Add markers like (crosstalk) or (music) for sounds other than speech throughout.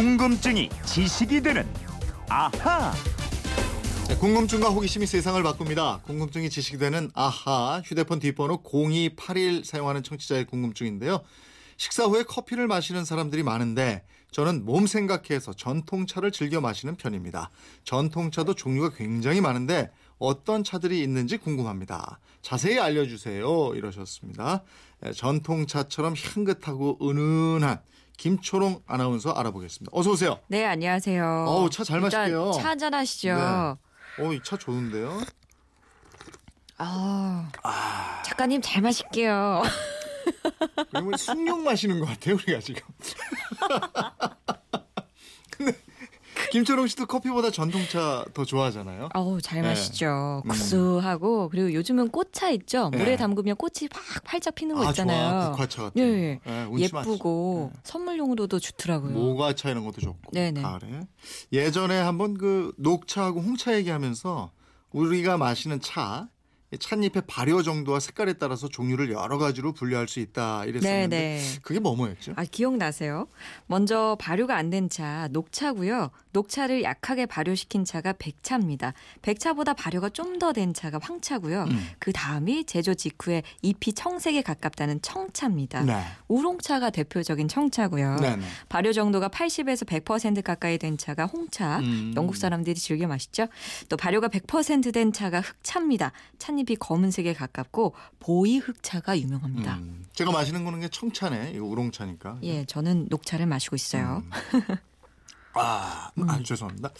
궁금증이 지식이 되는 아하. 네, 궁금증과 호기심이 세상을 바꿉니다. 궁금증이 지식이 되는 아하 휴대폰 뒷번호 0281 사용하는 청취자의 궁금증인데요. 식사 후에 커피를 마시는 사람들이 많은데 저는 몸 생각해서 전통차를 즐겨 마시는 편입니다. 전통차도 종류가 굉장히 많은데 어떤 차들이 있는지 궁금합니다. 자세히 알려주세요. 이러셨습니다. 예, 전통차처럼 향긋하고 은은한 김초롱 아나운서 알아보겠습니다. 어서 오세요. 네, 안녕하세요. 어우, 차잘 일단 마실게요. 차 한잔 하시죠. 네. 어, 이 차 좋은데요? 아, 작가님 잘 마실게요. 그러면 숭늉 (laughs) 마시는 것 같아요, 우리가 지금. (laughs) 김초롱 씨도 커피보다 전통차 더 좋아하잖아요. 어우, 잘 네. 마시죠. 음. 구수하고 그리고 요즘은 꽃차 있죠. 물에 네. 담그면 꽃이 막 활짝 피는 거 아, 있잖아요. 좋아. 국화차 같은 예, 거. 예. 예, 운치 예쁘고 선물용으로도 좋더라고요. 모과차 이런 것도 좋고. 네네. 가을에. 예전에 한번 그 녹차하고 홍차 얘기하면서 우리가 마시는 차, 이 찻잎의 발효 정도와 색깔에 따라서 종류를 여러 가지로 분류할 수 있다 이랬었는데 네네. 그게 뭐뭐였죠? 아, 기억나세요? 먼저 발효가 안 된 차, 녹차고요. 녹차를 약하게 발효시킨 차가 백차입니다. 백차보다 발효가 좀 더 된 차가 황차고요. 음. 그 다음이 제조 직후에 잎이 청색에 가깝다는 청차입니다. 네. 우롱차가 대표적인 청차고요. 네 네. 발효 정도가 80에서 100% 가까이 된 차가 홍차. 음. 영국 사람들이 즐겨 마시죠. 또 발효가 100%된 차가 흑차입니다. 찻잎이 검은색에 가깝고 보이 흑차가 유명합니다. 음, 제가 마시는 거는 게 청차네. 이거 우롱차니까. 예, 저는 녹차를 마시고 있어요. (laughs) 음. 아, 아 죄송합니다.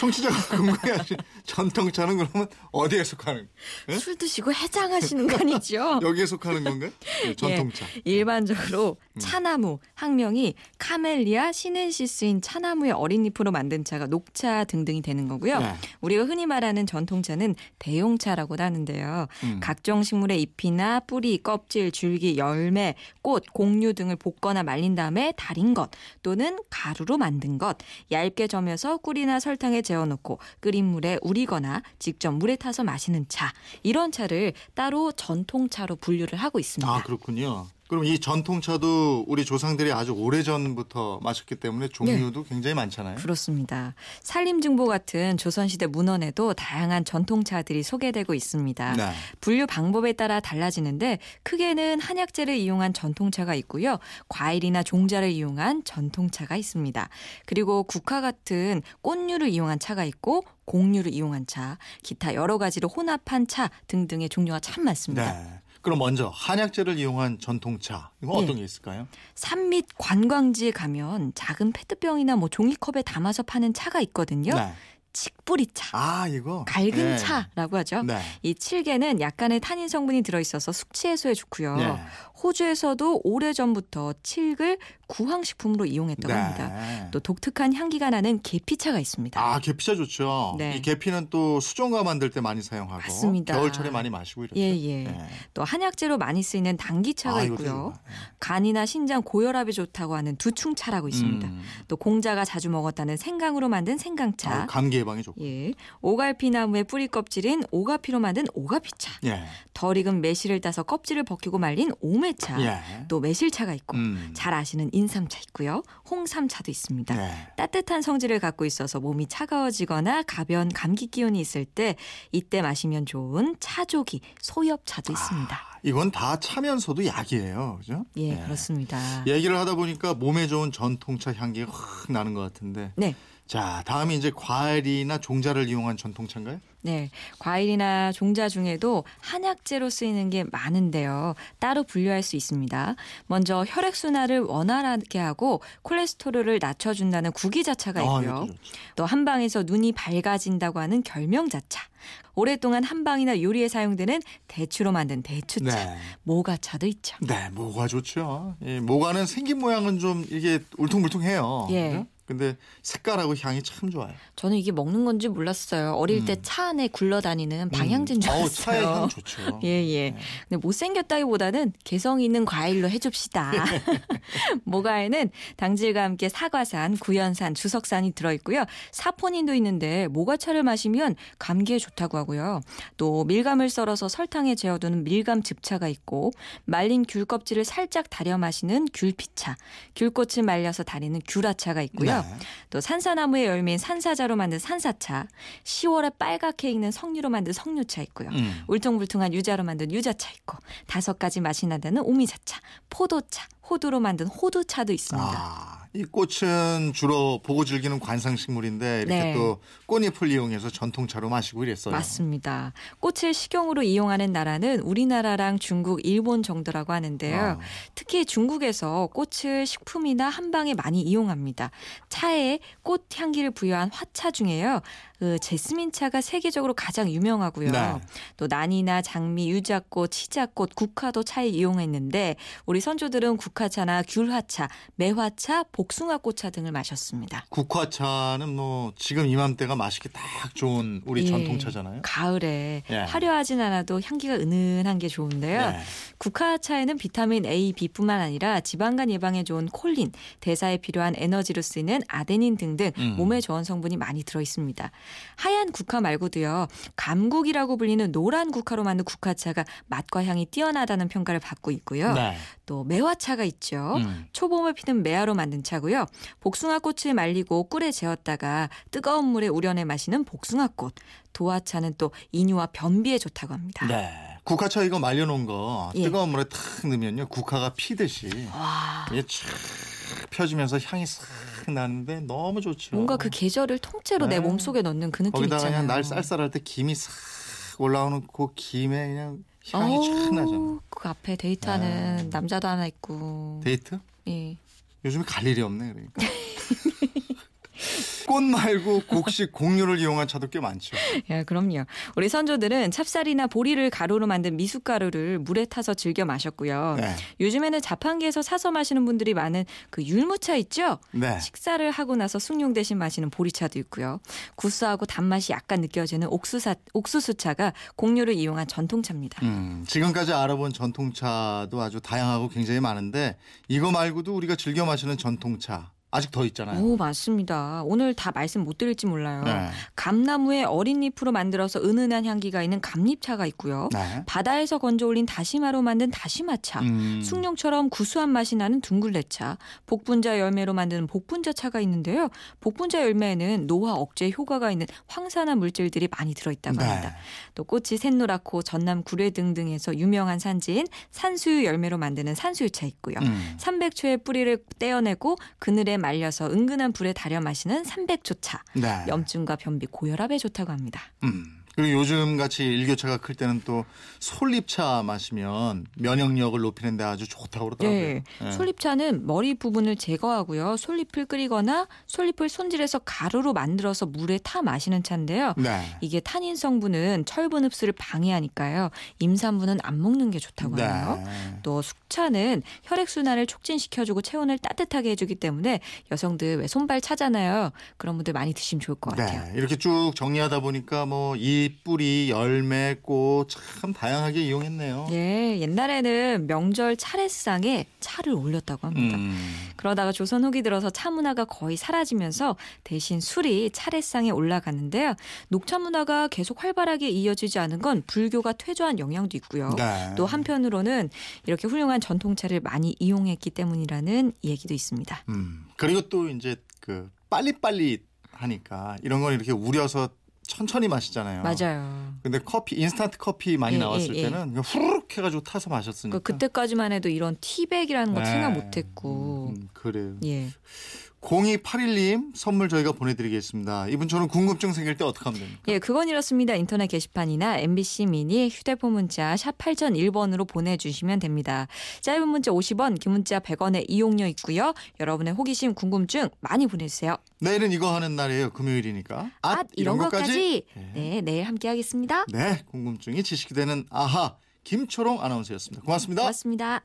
청취자가 (laughs) 궁금해하신 전통차는 그러면 어디에 속하는? 예? 술 드시고 해장하시는 (laughs) 거 아니죠? 여기에 속하는 건가요? 네, 전통차. 예, 일반적으로 음. 차나무, 학명이 Camellia sinensis인 차나무의 어린 잎으로 만든 차가 녹차 등등이 되는 거고요. 네. 우리가 흔히 말하는 전통차는 대용차라고도 하는데요. 음. 각종 식물의 잎이나 뿌리, 껍질, 줄기, 열매, 꽃, 곡류 등을 볶거나 말린 다음에 달인 것 또는 가루로 만든 것, 얇게 저며서 꿀이나 설탕에 재워놓고 끓인 물에 우리거나 직접 물에 타서 마시는 차 이런 차를 따로 전통차로 분류를 하고 있습니다. 아 그렇군요. 그럼 이 전통차도 우리 조상들이 아주 오래 전부터 마셨기 때문에 종류도 굉장히 많잖아요. 그렇습니다. 산림증보 같은 조선시대 문헌에도 다양한 전통차들이 소개되고 있습니다. 네. 분류 방법에 따라 달라지는데 크게는 한약재를 이용한 전통차가 있고요. 과일이나 종자를 이용한 전통차가 있습니다. 그리고 국화 같은 꽃류를 이용한 차가 있고 곡류를 이용한 차, 기타 여러 가지로 혼합한 차 등등의 종류가 참 많습니다. 네. 그럼 먼저 한약재를 이용한 전통차 이거 네. 어떤 게 있을까요? 산및 관광지에 가면 작은 페트병이나 뭐 종이컵에 담아서 파는 차가 있거든요. 네. 칡뿌리차, 아 이거 갈근 네. 차라고 하죠. 네. 이 칠개는 약간의 타닌 성분이 들어있어서 숙취 해소에 좋고요. 네. 호주에서도 오래전부터 칡을 구황식품으로 이용했다고 합니다. 네. 또 독특한 향기가 나는 계피차가 있습니다. 아 계피차 좋죠. 네. 이 계피는 또 수정과 만들 때 많이 사용하고 맞습니다. 겨울철에 많이 마시고 이러죠. 예, 예. 네. 또 한약재로 많이 쓰이는 당기차가 아, 있고요. 간이나 신장 고혈압에 좋다고 하는 두충차라고 있습니다. 음. 또 공자가 자주 먹었다는 생강으로 만든 생강차. 아, 감기 예방에 좋고. 예. 오갈피 나무의 뿌리 껍질인 오가피로 만든 오가피차. 예. 덜 익은 매실을 따서 껍질을 벗기고 말린 오매차. 예. 또 매실차가 있고 음. 잘 아시는 인삼차 있고요. 홍삼차도 있습니다. 네. 따뜻한 성질을 갖고 있어서 몸이 차가워지거나 가벼운 감기 기운이 있을 때 이때 마시면 좋은 차조기 소엽차도 있습니다. 아, 이건 다 차면서도 약이에요. 그죠? 예, 네. 그렇습니다. 얘기를 하다 보니까 몸에 좋은 전통차 향기가 확 나는 것 같은데. 네. 자, 다음이 이제 과일이나 종자를 이용한 전통차인가요? 네. 과일이나 종자 중에도 한약재로 쓰이는 게 많은데요. 따로 분류할 수 있습니다. 먼저 혈액 순환을 원활하게 하고 콜레스테롤을 낮춰준다는 구기자차가 아, 있고요. 좋죠. 또 한방에서 눈이 밝아진다고 하는 결명자차. 오랫동안 한방이나 요리에 사용되는 대추로 만든 대추차. 네. 모가차도 있죠. 네, 모가 좋죠. 이 모가는 생긴 모양은 좀 이게 울퉁불퉁해요. 예. 그죠? 근데 색깔하고 향이 참 좋아요. 저는 이게 먹는 건지 몰랐어요. 어릴 때차 안에 굴러다니는 방향제인 줄 음. 알았어요. 차의 향 좋죠. (laughs) 예, 예. 근데 못생겼다기보다는 개성 있는 과일로 해줍시다. (laughs) 모가에는 당질과 함께 사과산, 구연산, 주석산이 들어있고요. 사포닌도 있는데 모가차를 마시면 감기에 좋다고 하고요. 또 밀감을 썰어서 설탕에 재워두는 밀감 즙차가 있고 말린 귤 껍질을 살짝 다려 마시는 귤피차, 귤꽃을 말려서 다리는 귤아차가 있고요. 네. 또 산사나무의 열매인 산사자로 만든 산사차, 10월에 빨갛게 익는 석류로 만든 석류차 있고요. 음. 울퉁불퉁한 유자로 만든 유자차 있고 다섯 가지 맛이 난다는 오미자차, 포도차, 호두로 만든 호두차도 있습니다. 아, 이 꽃은 주로 보고 즐기는 관상식물인데 이렇게 네. 또 꽃잎을 이용해서 전통차로 마시고 이랬어요. 맞습니다. 꽃을 식용으로 이용하는 나라는 우리나라랑 중국, 일본 정도라고 하는데요. 아. 특히 중국에서 꽃을 식품이나 한방에 많이 이용합니다. 차에 꽃 향기를 부여한 화차 중에요. 그 제스민 차가 세계적으로 가장 유명하고요. 네. 또 난이나 장미, 유자꽃, 치자꽃, 국화도 차에 이용했는데 우리 선조들은 국화 차나 귤화차, 매화차, 복숭아꽃차 등을 마셨습니다. 국화차는 뭐 지금 이맘때가 마시기 딱 좋은 우리 예. 전통차잖아요. 가을에 예. 화려하진 않아도 향기가 은은한 게 좋은데요. 네. 국화차에는 비타민 A, B뿐만 아니라 지방간 예방에 좋은 콜린, 대사에 필요한 에너지로 쓰이는 아데닌 등등 음. 몸에 좋은 성분이 많이 들어 있습니다. 하얀 국화 말고도요. 감국이라고 불리는 노란 국화로 만든 국화차가 맛과 향이 뛰어나다는 평가를 받고 있고요. 네. 또 매화차가 있죠. 음. 초봄을 피는 매화로 만든 차고요. 복숭아 꽃을 말리고 꿀에 재웠다가 뜨거운 물에 우려내 마시는 복숭아 꽃. 도화차는 또 인유와 변비에 좋다고 합니다. 네. 국화차 이거 말려놓은 거 예. 뜨거운 물에 탁 넣으면요 국화가 피듯이 와, 이게 쫙 펴지면서 향이 싹 나는데 너무 좋죠. 뭔가 그 계절을 통째로 내 네. 몸속에 넣는 그 느낌 거기다가 있잖아요. 그냥 날 쌀쌀할 때 김이 싹 올라오는 그 김에 그냥 향이 쫙 나잖아. 어우, 그 앞에 데이트하는 네. 남자도 하나 있고. 데이트? 예. 요즘에 갈 일이 없네 그러니까. 꽃 말고 곡식 곡류를 이용한 차도 꽤 많죠. 예, 그럼요. 우리 선조들은 찹쌀이나 보리를 가루로 만든 미숫가루를 물에 타서 즐겨 마셨고요. 네. 요즘에는 자판기에서 사서 마시는 분들이 많은 그 율무차 있죠? 네. 식사를 하고 나서 숭늉 대신 마시는 보리차도 있고요. 구수하고 단맛이 약간 느껴지는 옥수사, 옥수수차가 곡류를 이용한 전통차입니다. 음, 지금까지 알아본 전통차도 아주 다양하고 굉장히 많은데 이거 말고도 우리가 즐겨 마시는 전통차 아직 더 있잖아요. 오, 맞습니다. 오늘 다 말씀 못 드릴지 몰라요. 네. 감나무의 어린 잎으로 만들어서 은은한 향기가 있는 감잎차가 있고요. 네. 바다에서 건져 올린 다시마로 만든 다시마차. 음, 숭늉처럼 구수한 맛이 나는 둥글레차, 복분자 열매로 만드는 복분자차가 있는데요. 복분자 열매에는 노화 억제 효과가 있는 황산화 물질들이 많이 들어있다고 합니다. 네. 또 꽃이 샛노랗고 전남 구례 등등에서 유명한 산지인 산수유 열매로 만드는 산수유차 있고요. 음. 삼백초의 뿌리를 떼어내고 그늘에 말려서 은근한 불에 달여 마시는 삼백초차. 네. 염증과 변비, 고혈압에 좋다고 합니다. 음. 그리고 요즘 같이 일교차가 클 때는 또 솔잎차 마시면 면역력을 높이는 데 아주 좋다고 그러더라고요. 네. 예. 솔잎차는 머리 부분을 제거하고요. 솔잎을 끓이거나 솔잎을 손질해서 가루로 만들어서 물에 타 마시는 차인데요. 네. 이게 타닌 성분은 철분 흡수를 방해하니까요. 임산부는 안 먹는 게 좋다고 네. 하네요. 또 숙차는 혈액 순환을 촉진시켜주고 체온을 따뜻하게 해주기 때문에 여성들 왜 손발 차잖아요. 그런 분들 많이 드시면 좋을 것 같아요. 네. 이렇게 쭉 정리하다 보니까 뭐 잎, 뿌리, 열매, 꽃 참 다양하게 이용했네요. 예, 옛날에는 명절 차례상에 차를 올렸다고 합니다. 음. 그러다가 조선 후기 들어서 차 문화가 거의 사라지면서 대신 술이 차례상에 올라갔는데요. 녹차 문화가 계속 활발하게 이어지지 않은 건 불교가 퇴조한 영향도 있고요. 네. 또 한편으로는 이렇게 훌륭한 전통차를 많이 이용했기 때문이라는 얘기도 있습니다. 음. 그리고 또 이제 그 빨리빨리 하니까 이런 걸 이렇게 우려서 천천히 마시잖아요. 맞아요. 근데 커피 인스턴트 커피 많이 예, 나왔을 예, 예. 때는 그냥 후루룩 해가지고 타서 마셨으니까. 그 그때까지만 해도 이런 티백이라는 거 네. 생각 못했고. 음, 그래요. 예. 0281님 선물 저희가 보내드리겠습니다. 이분처럼 궁금증 생길 때 어떻게 하면 됩니까? 예, 그건 이렇습니다. 인터넷 게시판이나 MBC 미니 휴대폰 문자 샵 8001번으로 보내주시면 됩니다. 짧은 문자 50원, 긴 문자 100원의 이용료 있고요. 여러분의 호기심, 궁금증 많이 보내주세요. 내일은 이거 하는 날이에요. 금요일이니까. 앗, 이런 것까지. 네. 네, 내일 함께 하겠습니다. 네, 궁금증이 지식이 되는 아하 김초롱 아나운서였습니다. 고맙습니다. 고맙습니다.